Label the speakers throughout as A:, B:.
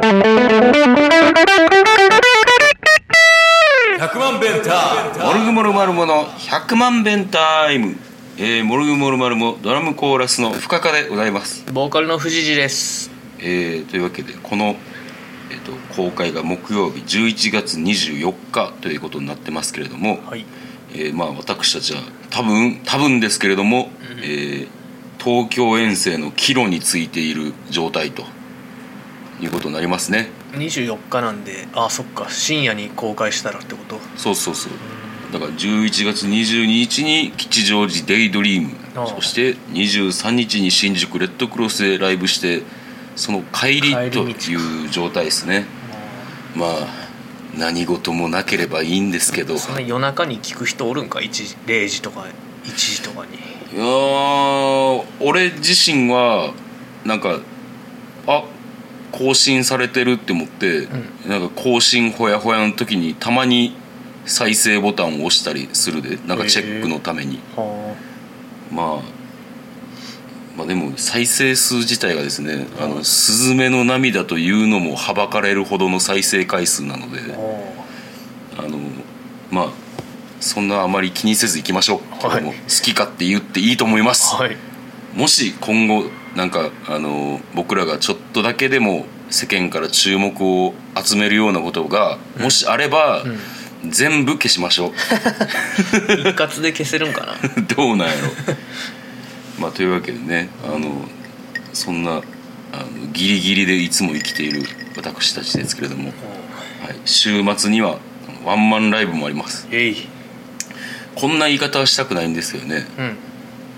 A: 100万弁タモルグモルマルモの100万弁タイム、えー、モルグモルマルモドラムコーラスの深川でございます、
B: ボーカルの藤次です。
A: えー、というわけでこの、えー、と公開が木曜日11月24日ということになってますけれども、
B: はい。
A: えーまあ私たちは多分多分ですけれども、えー東京遠征の帰路についている状態ということになりますね。
B: 24日なんであそっか深夜に公開したらってこと？
A: そうそうそう。だから11月22日に吉祥寺デイドリーム。
B: ああ。
A: そして23日に新宿レッドクロスでライブしてその帰りという状態ですね。まあ何事もなければいいんですけど。
B: そんな夜中に聞く人おるんか？1時0時とか1時とかに。
A: いやー俺自身はなんかあ更新されてるって思って、なんか更新ほやほやの時にたまに再生ボタンを押したりするでなんかチェックのために、
B: は
A: まあまあでも再生数自体がですね「あのスズメの涙」というのもはばかれるほどの再生回数なので
B: あ
A: あのまあそんなあまり気にせずいきましょう、
B: はい。
A: 好き勝手言っていいと思います、
B: はい。
A: もし今後なんかあの僕らがちょっとだけでも世間から注目を集めるようなことがもしあれば、全部消しましょう。
B: 一括で消せるんかな？
A: どうなんやろ。まあというわけでねあのそんなあのギリギリでいつも生きている私たちですけれども、はい、週末にはワンマンライブもあります。こんな言い方はしたくないんですけどね。
B: うん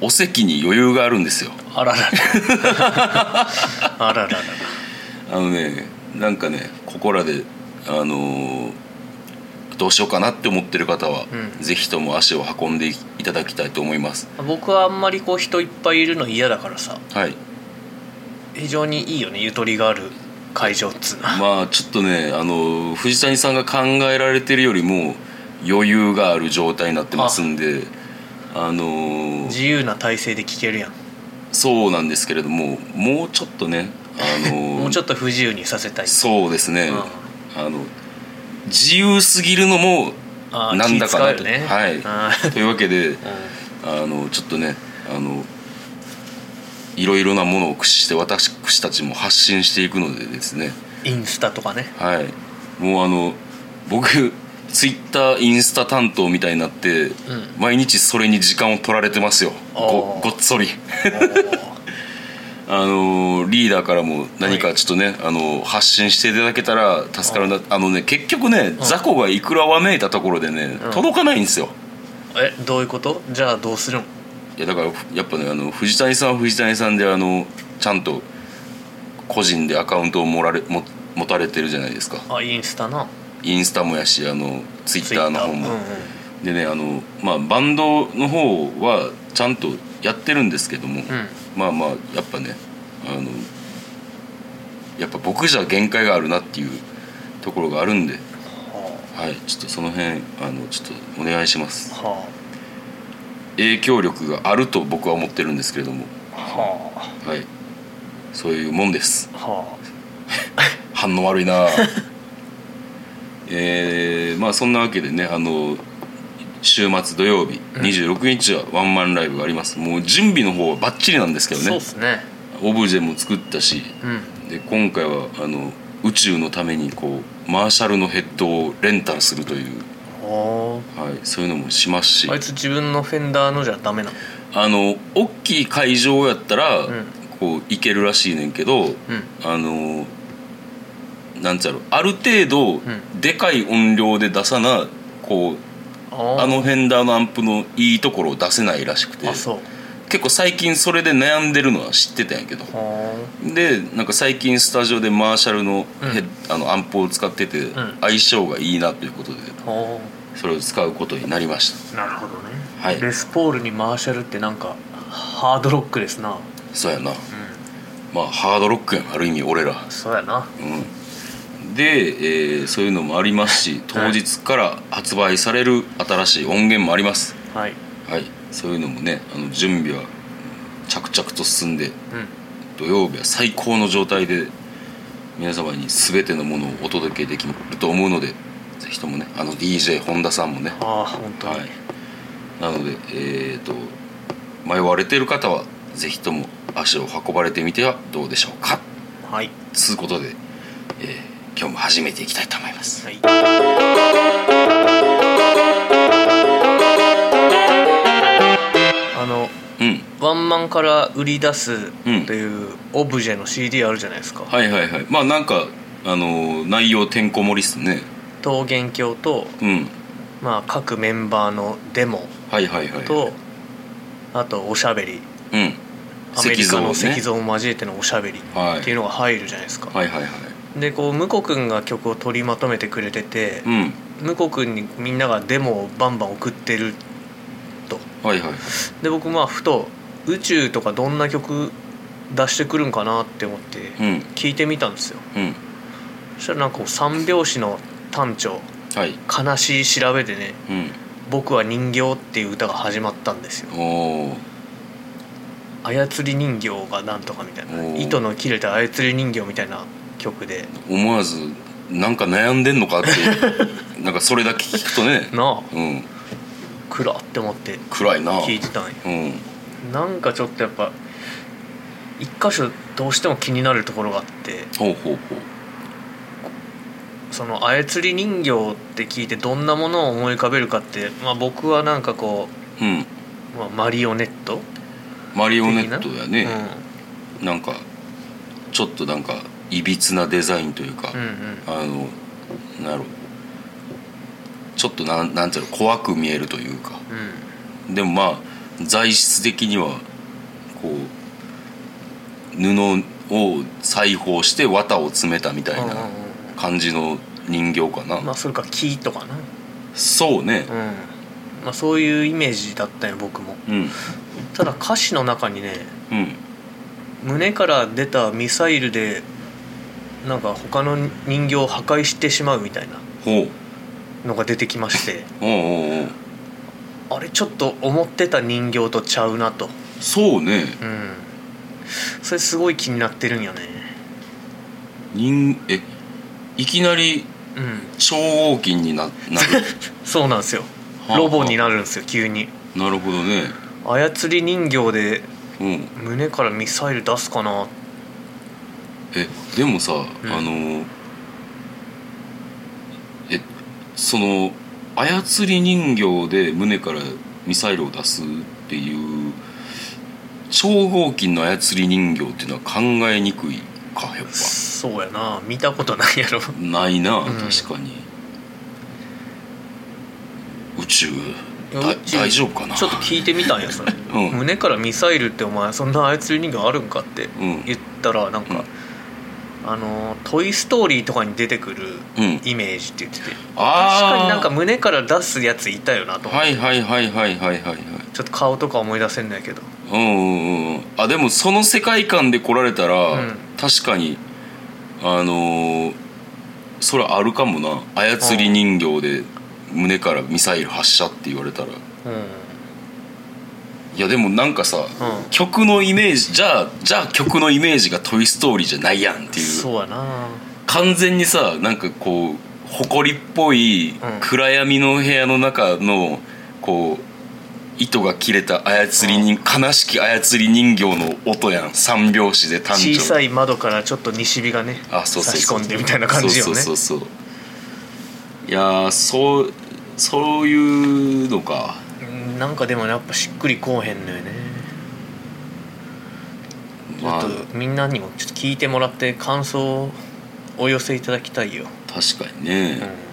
A: お席に余裕があるんですよ。
B: あららら。あららら。
A: あのねなんかねここらであのーどうしようかなって思ってる方は、
B: うん。
A: ぜひとも足を運んでいただきたいと思います。
B: 僕はあんまりこう人いっぱいいるの嫌だからさ。
A: はい。
B: 非常にいいよねゆとりがある会場っつうの。は
A: まあちょっとねあの藤谷さんが考えられてるよりも余裕がある状態になってますんであのー
B: 自由な体勢で聞けるやん。
A: そうなんですけれどももうちょっとねあのー
B: もうちょっと不自由にさせたい。
A: そうですね。
B: う
A: あの自由すぎるのもなんだかなと、
B: ね。
A: はい。というわけで
B: うん。
A: あのちょっとねあのいろいろなものを駆使して私たちも発信していくのでですね。
B: インスタとかね。
A: はい。もうあの僕ツイッターインスタ担当みたいになって、毎日それに時間を取られてますよ。ごごっそり。あ のリーダーからも何かちょっとね、あの発信していただけたら助かるな。あのね結局ね雑魚がいくらわめいたところでね、
B: うん。
A: 届かないんですよ。
B: えどういうこと？じゃあどうするん？
A: いやだからやっぱねあの藤谷さんは藤谷さんであのちゃんと個人でアカウントをもられも持たれてるじゃないですか。
B: あインスタな
A: インスタもやしあのツイッターの方も、
B: うんうん。
A: でねあの、まあ、バンドの方はちゃんとやってるんですけども、
B: うん。
A: まあまあやっぱねあのやっぱ僕じゃ限界があるなっていうところがあるんで
B: は
A: はいちょっとその辺あのちょっとお願いします。
B: あ。は
A: 影響力があると僕は思ってるんですけれども
B: あ。は
A: はい。そういうもんです。
B: あ。は
A: 反応悪いなえーまあそんなわけでねあの週末土曜日26日はワンマンライブがあります。もう準備の方はバッチリなんですけ
B: あそう
A: どね
B: っすね。
A: オブジェも作ったし
B: うん。
A: で今回はあの宇宙のためにこうマーシャルのヘッドをレンタルするという、
B: は
A: はい、そういうのもしますし。
B: ああいつ自分のフェンダーのじゃダメなの？
A: あの大きい会場やったら、
B: ん。
A: こう行けるらしいねんけど、
B: うん。
A: あのなんちゃろ。うある程度、
B: ん。
A: でかい音量で出さなこう
B: あ
A: あのフェンダーのアンプのいいところを出せないらしくて。結構最近それで悩んでるのは知ってたんやけど。
B: は
A: でなんか最近スタジオでマーシャルのヘッ、あのアンプを使ってて、
B: ん。
A: 相性がいいなということでそれを使うことになりまし
B: あなるほどね。
A: はい。
B: レスポールにマーシャルってなんかハードロックですな。
A: たそうやな、まあハードロックやんある意味俺ら。
B: そうやな。
A: うんで、えーそういうのもありますし当日から発売される新しい音源もあります。
B: はい。
A: はい。そういうのもねあの準備は着々と進んで
B: うん。
A: 土曜日は最高の状態で皆様に全てのものをお届けできると思うのでぜひともねあの DJ 本田さんもね。
B: ああ本当に、
A: はい。なのでえっ、と迷われている方はぜひとも足を運ばれてみてはどうでしょうか。
B: はい。
A: つうことで、えー今日も始めていきたいと思います。
B: はい。あの
A: うん。
B: ワンマンから売り出す
A: うん
B: というオブジェの CD あるじゃないですか、
A: はいはいはい。まあなんかあの内容てんこ盛りっすね。
B: 桃源郷と、
A: うん。
B: まあ、各メンバーのデモ
A: はいはいはい
B: と、あとおしゃべり。
A: うん。
B: アメリカの
A: 石像
B: を交えてのおしゃべり
A: はい
B: っていうのが入るじゃないですか、
A: はいはいはい
B: でこう向こくんが曲を取りまとめてくれてて
A: うん。
B: 向こくんにみんながデモをバンバン送ってると。
A: はいはい
B: で僕まあふと宇宙とかどんな曲出してくるんかなって思って
A: うん。
B: 聞いてみたんですよ。
A: うん。
B: そしたらなんか三拍子の短調
A: はい。
B: 悲しい調べでね
A: うん「
B: 僕は人形」っていう歌が始まったんですよ。操り人形がなんとかみたいな。糸の切れた操り人形みたいな曲で。
A: 思わずなんか悩んでんのかって なんかそれだけ聞くとね。
B: なあ。
A: うん。
B: 暗って思って。
A: 暗いな。
B: 聞いてたんよ
A: うん。
B: なんかちょっとやっぱ一箇所どうしても気になるところがあって。
A: ほうほうほう。
B: その操り人形って聞いてどんなものを思い浮かべるかって、まあ、僕はなんかこ
A: うん。
B: う、まあ、マリオネット
A: マリオネットやね、なんかちょっとなんかいびつなデザインというか、
B: うん、うん。うん
A: あのなんやろ。ちょっとなんなんていうの怖く見えるというか。
B: うん。
A: でもまあ材質的にはこう布を裁縫して綿を詰めたみたいな
B: うんうんうん。
A: 感じの人形かな、
B: まあそれか木とかな。
A: そうね。
B: うん。まあそういうイメージだったよ僕も。
A: うん。
B: ただ歌詞の中にね
A: うん。
B: 胸から出たミサイルでなんか他の人形を破壊してしまうみたいなのが出てきましてあれちょっと思ってた人形とちゃうなと。
A: そうね。
B: うん。それすごい気になってるんよね。
A: 人えいきなり
B: うん。
A: 超合金にななる。
B: そうなんですよ。
A: はあ
B: ロボになるんですよ急に。
A: なるほどね。
B: 操り人形で
A: うん。
B: 胸からミサイル出すかな
A: えでもさ、
B: うん。
A: あのえその操り人形で胸からミサイルを出すっていう超合金の操り人形っていうのは考えにくいかやっ
B: そうやな。見たことないやろ。
A: ぱないな、
B: ん。
A: 確かに。宇宙大丈夫かな？
B: ちょっと聞いてみたんやそれ、
A: うん。
B: 胸からミサイルってお前そんな操り人形あるんかって
A: うん。
B: 言ったらなんか、
A: うん
B: あの「トイ・ストーリー」とかに出てくる
A: うん。
B: イメージって言ってて。
A: あー。
B: 確かになんか胸から出すやついたよなと思
A: はいはいはいはいはいはいはい。
B: ちょっと顔とか思い出せんないけど。
A: うんうんうん。あでもその世界観で来られたら、
B: うん。
A: 確かにあのーそれあるかもな。操り人形で胸からミサイル発射って言われたら。
B: うん
A: いやでもなんかさ、
B: うん。
A: 曲のイメージじゃあじゃあ曲のイメージが「トイ・ストーリー」じゃないやんっていう。
B: そうやな。
A: 完全にさなんかこう埃っぽい
B: うん。
A: 暗闇の部屋の中のこう糸が切れた操り人、悲しき操り人形の音やん。三拍子で単調
B: 小さい窓からちょっと西日がね
A: あそうそうそう
B: 差し込んでみたいな感じよね。
A: そうそうそうそう。いやーそうそういうのか。
B: うんなんかでもやっぱしっくりこうへんのよね。ちょ
A: まあ
B: っとみんなにもちょっと聞いてもらって感想をお寄せいただきたいよ、
A: 確かにね、
B: うん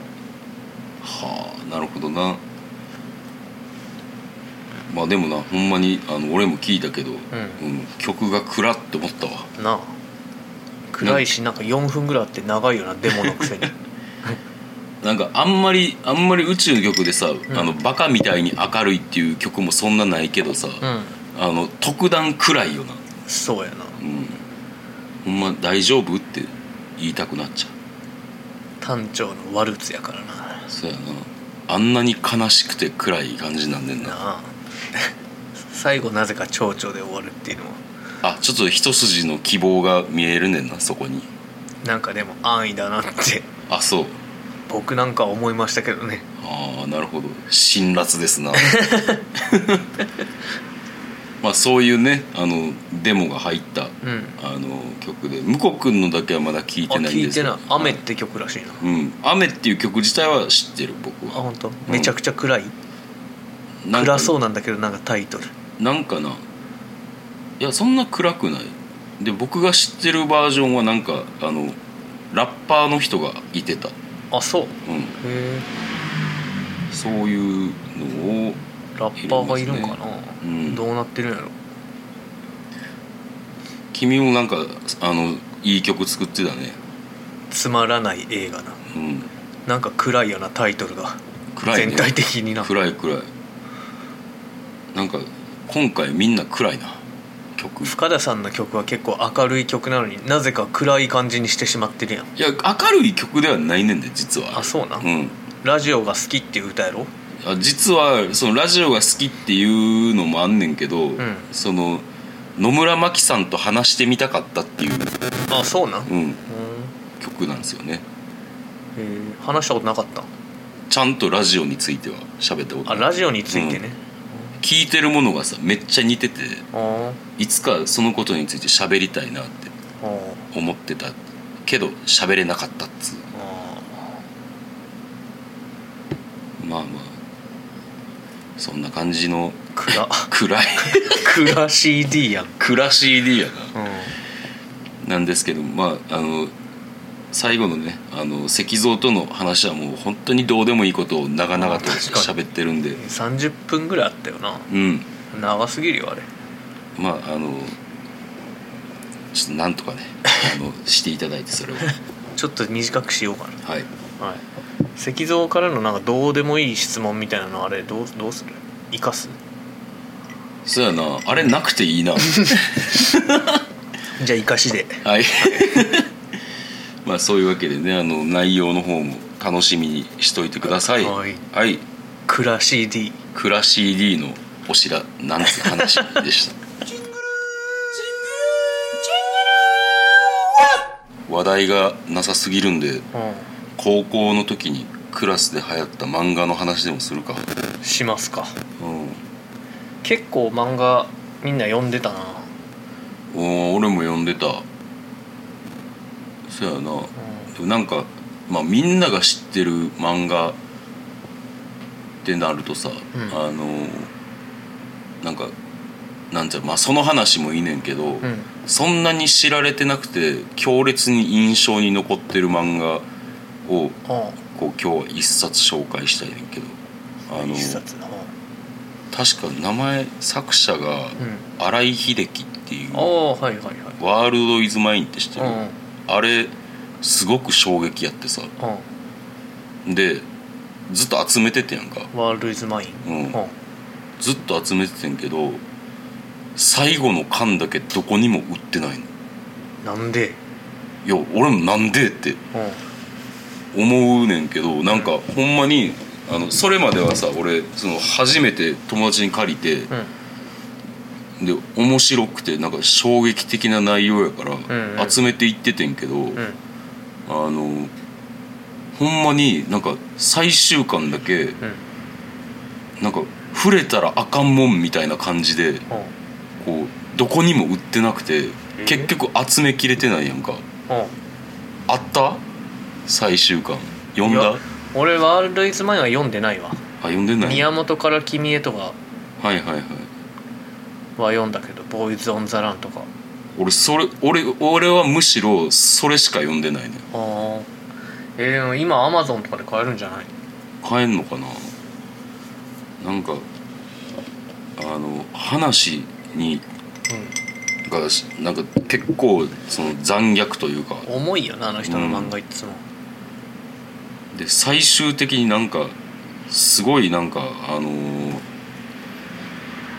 A: はあなるほどな。まあでもなほんまにあの俺も聞いたけど、うん。曲が暗って思ったわ。
B: なあ。暗いしなんか4分ぐらいあって長いよなデモのくせに
A: なんかあんまりあんまり宇宙の曲でさ、
B: ん。
A: あのバカみたいに明るいっていう曲もそんなないけどさ、
B: うん。
A: あの特段暗いよな。
B: そうやな。
A: うん。ほんま大丈夫って言いたくなっちゃう。
B: 単調のワルツやからな。
A: そうやな。あんなに悲しくて暗い感じなんねんな。
B: なあ。最後なぜか蝶々で終わるっていうのも
A: あちょっと一筋の希望が見えるねんなそこに。
B: なんかでも安易だなって。
A: あそう
B: 僕なんかは思いましたけどね。
A: ああなるほど。辛辣ですな。まあそういうねあのデモが入った、
B: うん。
A: あの曲で向こうくんのだけはまだ聞い
B: あ
A: てないん
B: 聞いて
A: ですけど。
B: ない「雨」って曲らしいな。
A: うん「雨」っていう曲自体は知ってる僕は。
B: あ本当？めちゃくちゃ暗い。暗そうなんだけどなんかタイトル。
A: なんかな。いやそんな暗くない。で僕が知ってるバージョンはなんかあのラッパーの人がいてた、
B: あそう。
A: うん、
B: へえ。
A: そういうのを
B: ラッパーがいるんかな、
A: うん。
B: どうなってるんやろ。
A: 君もなんかあのいい曲作ってたね。
B: つまらない映画な
A: うん。
B: なんか暗いよなタイトルが。
A: ね。
B: 全体的にな。
A: 暗い暗い。なんか今回みんな暗いな曲。い
B: 深田さんの曲は結構明るい曲なのになぜか暗い感じにしてしまってるやん。
A: や明るい曲ではないねんで実は。
B: あそうなん、
A: うん。
B: ラジオが好きっていう歌やろ？
A: あ実はそのラジオが好きっていうのもあんねんけど、
B: ん。
A: その野村真紀さんと話してみたかったっていう、
B: あそうなん、うん、
A: うん、曲なんですよね。
B: へえ話したことなかった？
A: ちゃんとラジオについては喋ったこと
B: あラジオについてね、
A: 聞いてるものがさめっちゃ似てて
B: あ
A: いつかそのことについて喋りたいなって思ってた。けど喋れなかったっつう。
B: あ
A: まあまあそんな感じの
B: 暗。
A: 暗い。
B: 暗 CD やん、
A: 暗 CD やな。
B: うん、
A: なんですけどまああの最後のねあの石像との話はもう本当にどうでもいいことを長々と喋ってるんで。
B: 30分ぐらいあったよな。
A: うん。
B: 長すぎるよあれ。
A: まああのちょっとなんとかね あのしていただいてそれを。
B: ちょっと短くしようか
A: はい。
B: なはい。石像からのなんかどうでもいい質問みたいなのあれどうどうする？生かす？
A: そうやな。あれなくていいな。
B: じゃあ生かしで。
A: はいまあそういうわけでねあの内容の方も楽しみにしといてください。
B: はい。
A: はい。
B: 暗 CD
A: クラ CD のおしらなんて話でした。話題がなさすぎるんで
B: う
A: 高校の時にクラスで流行った漫画の話でもするか。
B: んしますか。
A: うん。
B: 結構漫画みんな読んでたな。
A: お俺も読んでたそやな、でもなんかまあみんなが知ってる漫画ってなるとさ、
B: ん。
A: あのなんかなんていうのまあその話もいいねんけど、
B: うん。
A: そんなに知られてなくて強烈に印象に残ってる漫画を
B: あ
A: こう今日は一冊紹介したいねんけどあの確か名前作者が
B: うん。
A: 新井秀樹っていう
B: ああはいはいはい「
A: ワールド・イズ・マイン」って知ってる、
B: うん
A: あれすごく衝撃やってさ。でずっと集めててやんか。
B: うんワールドイズマイン。
A: うん。
B: うん
A: ずっと集めててんけど最後の巻だけどこにも売ってないの。
B: なんで？
A: いや俺もなんでって
B: うん。
A: 思うねんけどなんかほんまにあのそれまではさ俺その初めて友達に借りて
B: うん
A: で面白くてなんか衝撃的な内容やか
B: んう
A: ら
B: ん。
A: 集めていっててんけど、
B: うん。
A: あのほんまになんか最終巻だけ
B: うん。
A: なんか触れたらあかんもんみたいな感じで
B: う。ん
A: こうどこにも売ってなくて
B: え
A: 結局集めきれてないやんか。
B: う。ん
A: あった？最終巻。読んだ？
B: 俺ワールドイズマインは読んでないわ。
A: あ読んでない。
B: 宮本から君へとか。
A: はいはいはい
B: は読んだけどボーイズ・オン・ザ・ランとか。
A: 俺それ俺俺はむしろそれしか読んでないね。
B: ああえー、今アマゾンとかで買えるんじゃない？
A: 買えんのかな？なんかあの話にがしなんか結構その残虐というか。
B: うん重いよなあの人の漫画いつも。
A: で最終的になんかすごいなんかあのー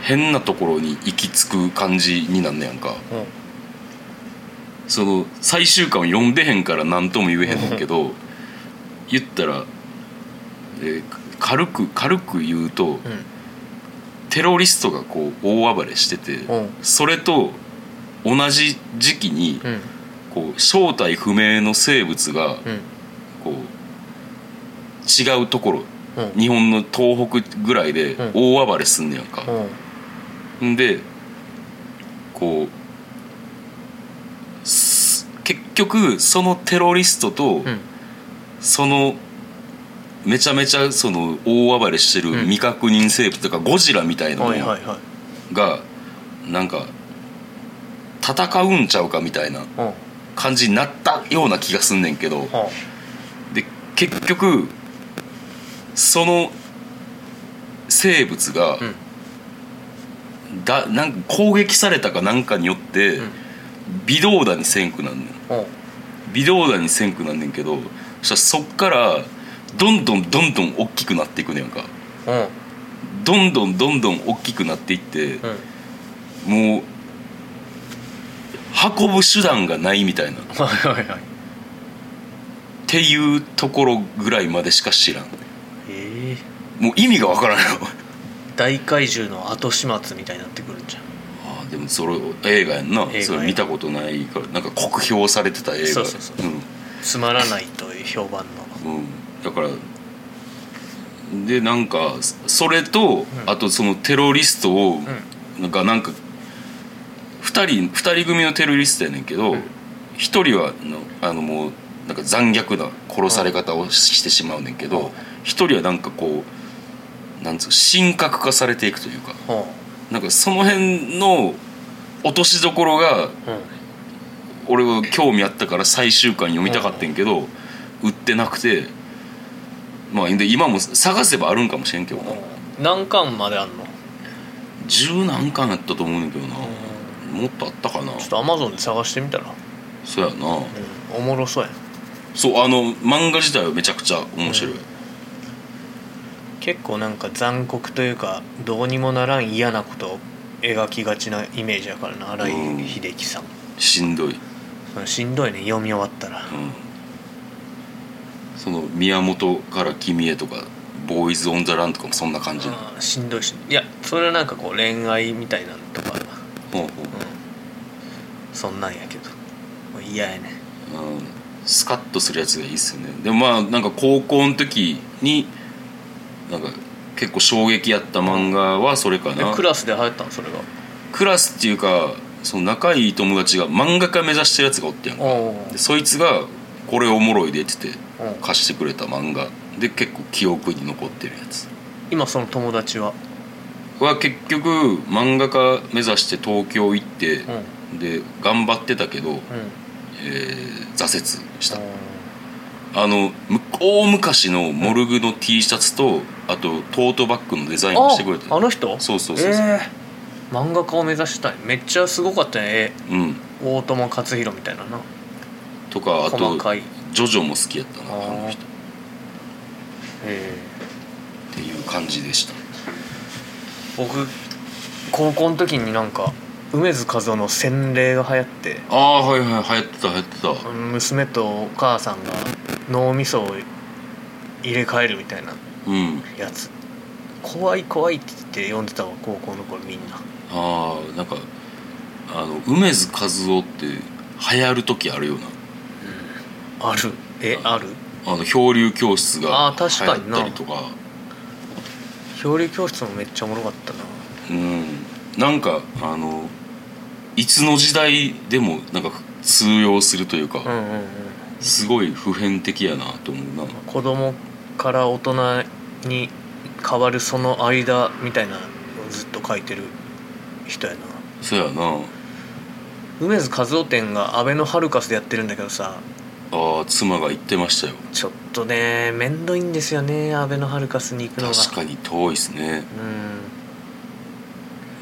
A: 変なところに行き着く感じになんねやんか。
B: うん。
A: その最終巻を読んでへんから何とも言えへんねんけど言ったら、えー軽く軽く言うと
B: うん。
A: テロリストがこう大暴れしてて
B: うん。
A: それと同じ時期に
B: うん。
A: こう正体不明の生物が
B: うん。
A: こう違うところ
B: うん。
A: 日本の東北ぐらいで
B: うん。
A: 大暴れすんねやんか、でこうす結局そのテロリストと、
B: うん。
A: そのめちゃめちゃその大暴れしてる
B: うん。
A: 未確認生物とかゴジラみたいなのがなんか戦うんちゃうかみたいな
B: うん。
A: 感じになったような気がすんねんけど
B: は
A: で結局その生物が
B: うん
A: だなんか攻撃されたかなんかによって
B: うん。
A: 微動だにせんくなんねん。
B: あ
A: 微動だにせんくなんねんけどそしたらそっからどんどんどんどん大きくなっていくねやんか。
B: う。ん
A: どんどんどんどん大きくなっていって
B: うん。
A: もう運ぶ手段がないみたいな。っ
B: はいはいはい。
A: ていうところぐらいまでしか知らん。
B: ええ。
A: もう意味がわからないの
B: 大怪獣の後始末みたいになってくるんじゃん。
A: あーでもそれ映画やんな。
B: 映画
A: それ見たことないからなんか酷評されてた映画。
B: そうそうそうつまらないという評判の。
A: うん、うん、だからでなんかそれと、あとそのテロリストを、なんかなんか2人二人組のテロリストやねんけど、
B: うん。
A: 一1人はのあのもうなんか残虐な殺され方をしてしまうねんけ
B: うん。
A: ど一1人はなんかこうなんつう神格化されていくというか。
B: は
A: なんかその辺の落としどころが俺は興味あったから最終回読みたかったんけど売ってなくてまあで今も探せばあるんかもしれんけどな。
B: 何巻まであんの？
A: 十何巻やったと思うねんけどな。もっとあったかな。
B: ちょっとアマゾンで探してみたら、
A: そうやな。
B: うん、おもろそうやん。
A: そうあの漫画自体はめちゃくちゃ面白い、
B: うん結構なんか残酷というかどうにもならん嫌なことを描きがちなイメージやからな新
A: うん。
B: 井秀樹さん、
A: しんどい、
B: うんしんどいね読み終わったら。
A: うん、その宮本から君へとかボーイズ・オン・ザ・ランとかもそんな感じな
B: しんどいしい。やそれはなんかこう恋愛みたいなのとか、うん、
A: ほう。ほ
B: そんなんやけど。もう嫌やね
A: う、うん、スカッとするやつがいいっすよね。でもまあなんか高校の時になんか結構衝撃やった漫画はそれかな。
B: えクラスで流行ったのそれが？
A: クラスっていうかその仲いい友達が漫画家目指してるやつがおってやんか
B: お
A: でそいつが「これおもろいで」っって
B: お
A: 貸してくれた漫画。で結構記憶に残ってるやつ。
B: 今その友達は？
A: は結局漫画家目指して東京行って
B: うん。
A: で頑張ってたけど、
B: うん。
A: えー挫折した。
B: う。
A: あのむ大昔のモルグの T シャツとあとトートバッグのデザインをしてくれて
B: ああの人？
A: そうそうそうそう。
B: えー。漫画家を目指したい。めっちゃすごかったね。
A: うん。
B: 絵大友克洋みたいなな。
A: とかあとジョジョも好きやったな
B: あ
A: の人。っ
B: え
A: ていう感じでした。
B: 僕高校の時になんか梅津和夫の洗礼が流行って。
A: ああはいはい。流行ってた流行ってた。
B: 娘とお母さんが脳みそを入れ替えるみたいな
A: うん。
B: やつ。怖い怖いって言って読んでたわ高校の頃みんな。
A: ああなんかあの梅津和夫って流行る時あるよな。
B: ある。えある？
A: あの漂流教室が流行ったりとか。
B: 漂流教室もめっちゃおもろかったな。
A: うん。なんかあのいつの時代でもなんか通用するというか、
B: うんうんうん。
A: すごい普遍的やなと思うな。
B: 子供から大人に変わるその間みたいなのをずっと書いてる人やな。
A: そうやな。
B: 梅津和夫展がアベノハルカスでやってるんだけどさ。
A: ああ妻が言ってましたよ。
B: ちょっとね面倒いんですよねアベノハルカスに行くのが。
A: 確かに遠いっすね。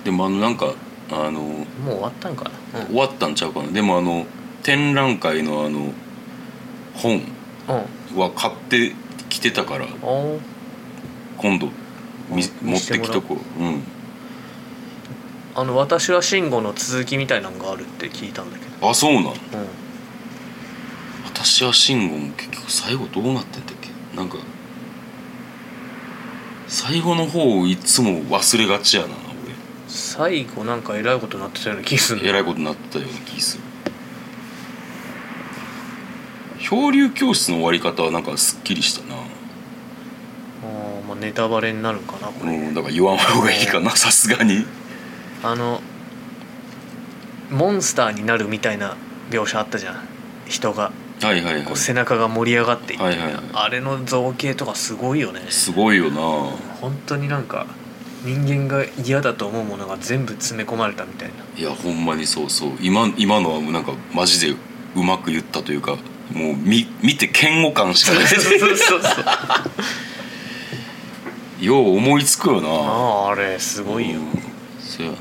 B: う
A: でもあのなんかあの
B: んもう終わったんかな。うん。
A: 終わったんちゃうかな。でもあの展覧会のあの本
B: うん。
A: は買ってきてたから。
B: おー
A: 今度み
B: あ
A: 持ってきとこう。うん。
B: あの「私は慎吾」の続きみたいなのがあるって聞いたんだけど。
A: あそうなん
B: うん。
A: 私は慎吾も結局最後どうなってんだっけ？なんか最後の方をいつも忘れがちやな
B: 最後なんかえらいことになってたような気する。
A: 俺えらいことになってたような気する。漂流教室の終わり方はなんかすっきりしたな
B: ネタバレになるんかなこれ、
A: うんだから言わん方がいいかなさすがに。
B: あのモンスターになるみたいな描写あったじゃん。人が。
A: はいはいはい。
B: 背中が盛り上がっていって、
A: はいはいはい。
B: あれの造形とかすごいよね。
A: すごいよな。
B: 本当になんか人間が嫌だと思うものが全部詰め込まれたみたいな。い
A: やほんまにそうそう。今今のはもうなんかマジでうまく言ったというかもう見見て嫌悪感しかない。
B: そうそうそう
A: よう思いつくよな。
B: あああれすごいよ。
A: うん。そやな。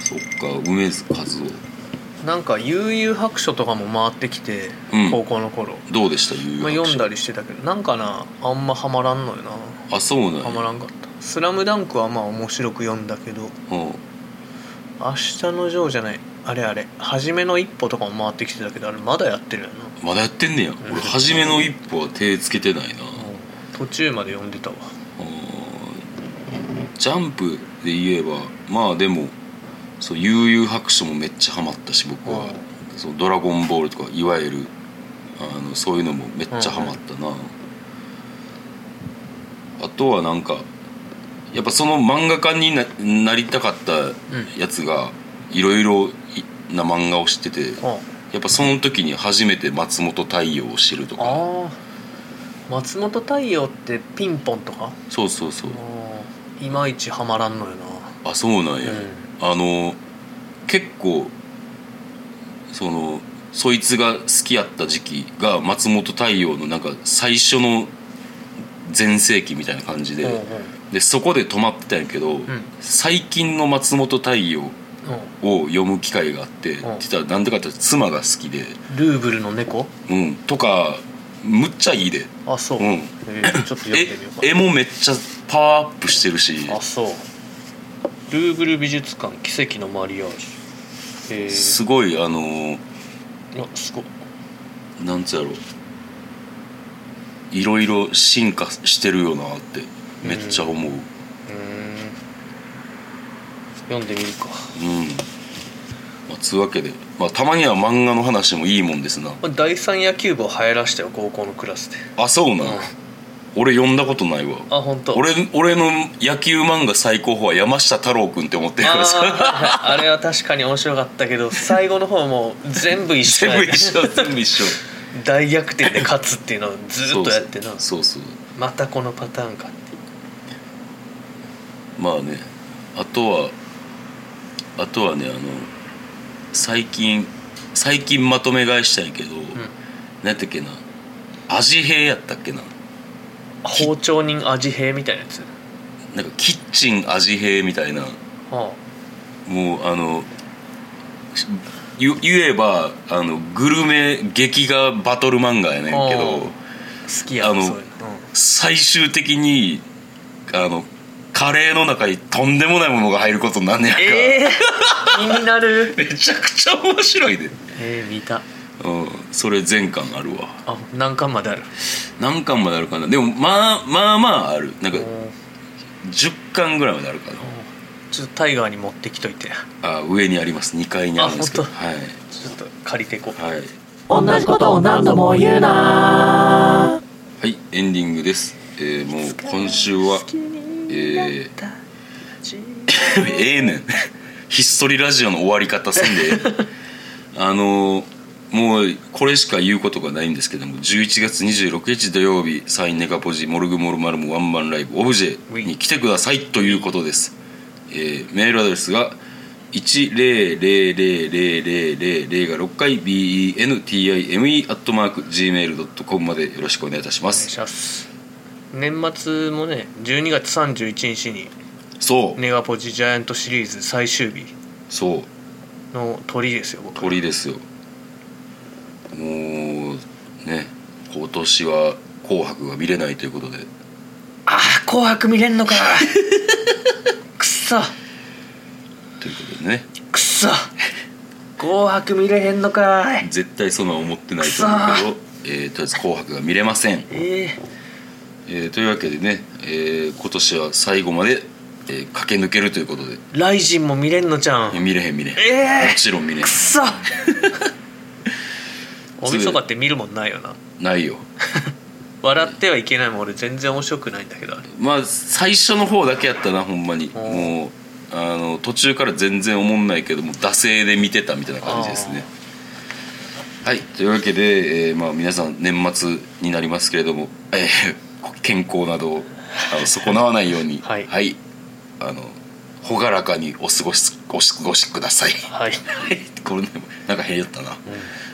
A: そっか梅津和夫。
B: なんか悠々白書とかも回ってきて、
A: うん。
B: 高校の頃、
A: どうでした有
B: まあ、読んだりしてたけど。なんかなあんまハマらんのよな。
A: あそうなんや。
B: ハマらんかった「スラムダンクはまあ面白く読んだけど。
A: うん「
B: 明日のジョー」じゃない。あれあれ「初めの一歩」とかも回ってきてたけどあれまだやってるよな。
A: まだやってんねや。俺初めの一歩は手つけてないな
B: 途中まで読んでたわ。
A: うんジャンプで言えばまあでもそう悠々白書もめっちゃハマったし僕は「そうドラゴンボール」とかいわゆるあのそういうのもめっちゃハマったな、あとはなんかやっぱその漫画家にななりたかったやつがいろいろな漫画を知ってて
B: あ
A: やっぱその時に初めて松本太陽を知るとか
B: 松本太陽ってピンポンとか？
A: そうそうそう。
B: いまいちハマらんのよ
A: あそうなんや、
B: な
A: あの結構そのそいつが好きやった時期が松本太陽のなんか最初の全盛期みたいな感じで、
B: うんうん。
A: でそこで止まってたんやけど、
B: ん。
A: 最近の松本太陽を読む機会があって、
B: うん。
A: 実はなんでかって妻が好きで、
B: ルーブルの猫？
A: うん、とかむっちゃいいで、
B: あそう、
A: うん。
B: えーちょっと読んで
A: え
B: みようか
A: 絵もめっちゃパワーアップしてるし。
B: あそう。ルーブル美術館奇跡のマリアージュ。へえ
A: すごいあのー
B: いやすごい。
A: なんつうやろ。いろいろ進化してるよなってめっちゃ思う。うん、
B: 読んでみるか。
A: まあ、つうわけで、まあ、たまには漫画の話もいいもんですな。
B: 第三野球部を流行らしたよ高校のクラスで。
A: あそうな、
B: うん。
A: 俺読んだことないわ。
B: あ本当？
A: 俺俺の野球漫画最高峰は山下太郎君って思ってるからさ。
B: あー。あれは確かに面白かったけど最後の方もう全部一緒
A: 全部一緒全部一緒。
B: 大逆転で勝つっていうのをずっとやってな。
A: そうそう。
B: またこのパターンかって
A: まあね。あとはあとはねあの最近最近まとめ買いしたんやけど、何やったっけな味変やったっけな。
B: 包丁人味変みたいなやつ？
A: なんかキッチン味変みたいな。
B: は
A: もうあの言言えばあのグルメ劇画バトル漫画やねんけ
B: あ
A: ど
B: ー好きや
A: あの
B: そういうの。
A: 最終的にあのカレーの中にとんでもないものが入ることになんねやんか、
B: えー、気になる。
A: めちゃくちゃ面白いで、
B: えー、見た。
A: うん、それ全巻あるわ。
B: あ何巻まである？
A: 何巻まであるかな。でもまあまあまあある。なんか
B: おー。
A: 10巻ぐらいまであるかな。
B: ちょっとタイガーに持ってきといて。
A: あ上にあります。2階にあるんですけど。
B: あ
A: はい。
B: ちょっと借りてこう。
A: はい。
C: 同じことを何度も言うな
A: はいエンディングです、えーもう今週はえー。ええねんひっそりラジオの終わり方せんで。あのもうこれしか言うことがないんですけども11月26日土曜日サインネガポジモルグモルマルムワンマンライブオブジェに来てくださいということです、えーメールアドレスが1000000が6回 bentime アットマーク gmail.com までよろしくお願いいた
B: します年末もね12月31日に
A: そう。
B: ネガポジジャイアントシリーズ最終日
A: そう。
B: の鳥ですよ僕
A: 鳥ですよ。もうね今年は「紅白」が見れないということで。
B: ああ紅白見れんのか くっそ。
A: ということでね。
B: くっそ。紅白見れへんのかい。
A: 絶対そんな思ってないと思うけど、えーとりあえず「紅白」が見れません、
B: え
A: えーというわけでね、えー今年は最後まで、えー駆け抜けるということで。
B: ー、ライジンも見れんのじゃん？
A: 見れへん見れへん、
B: ええ
A: もちろん見れへん。
B: くっそ！大晦日って見るもんないよな。
A: ないよ。
B: 笑ってはいけないもん俺全然面白くないんだけどあれ。
A: まあ最初の方だけやったなほんまに。
B: おー。
A: もうあの途中から全然思んないけども惰性で見てたみたいな感じですね。はい。というわけで、えーまあ、皆さん年末になりますけれども、えー健康などをあの損なわないように
B: はい。
A: あの朗らかにお過ごしお過ごしください。
B: はい。
A: これねなんか変やったな、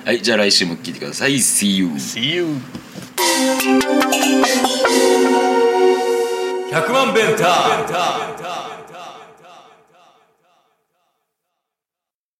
A: はいじゃあ来週も聞いてください。See you.
B: See you.
D: 100万弁タイム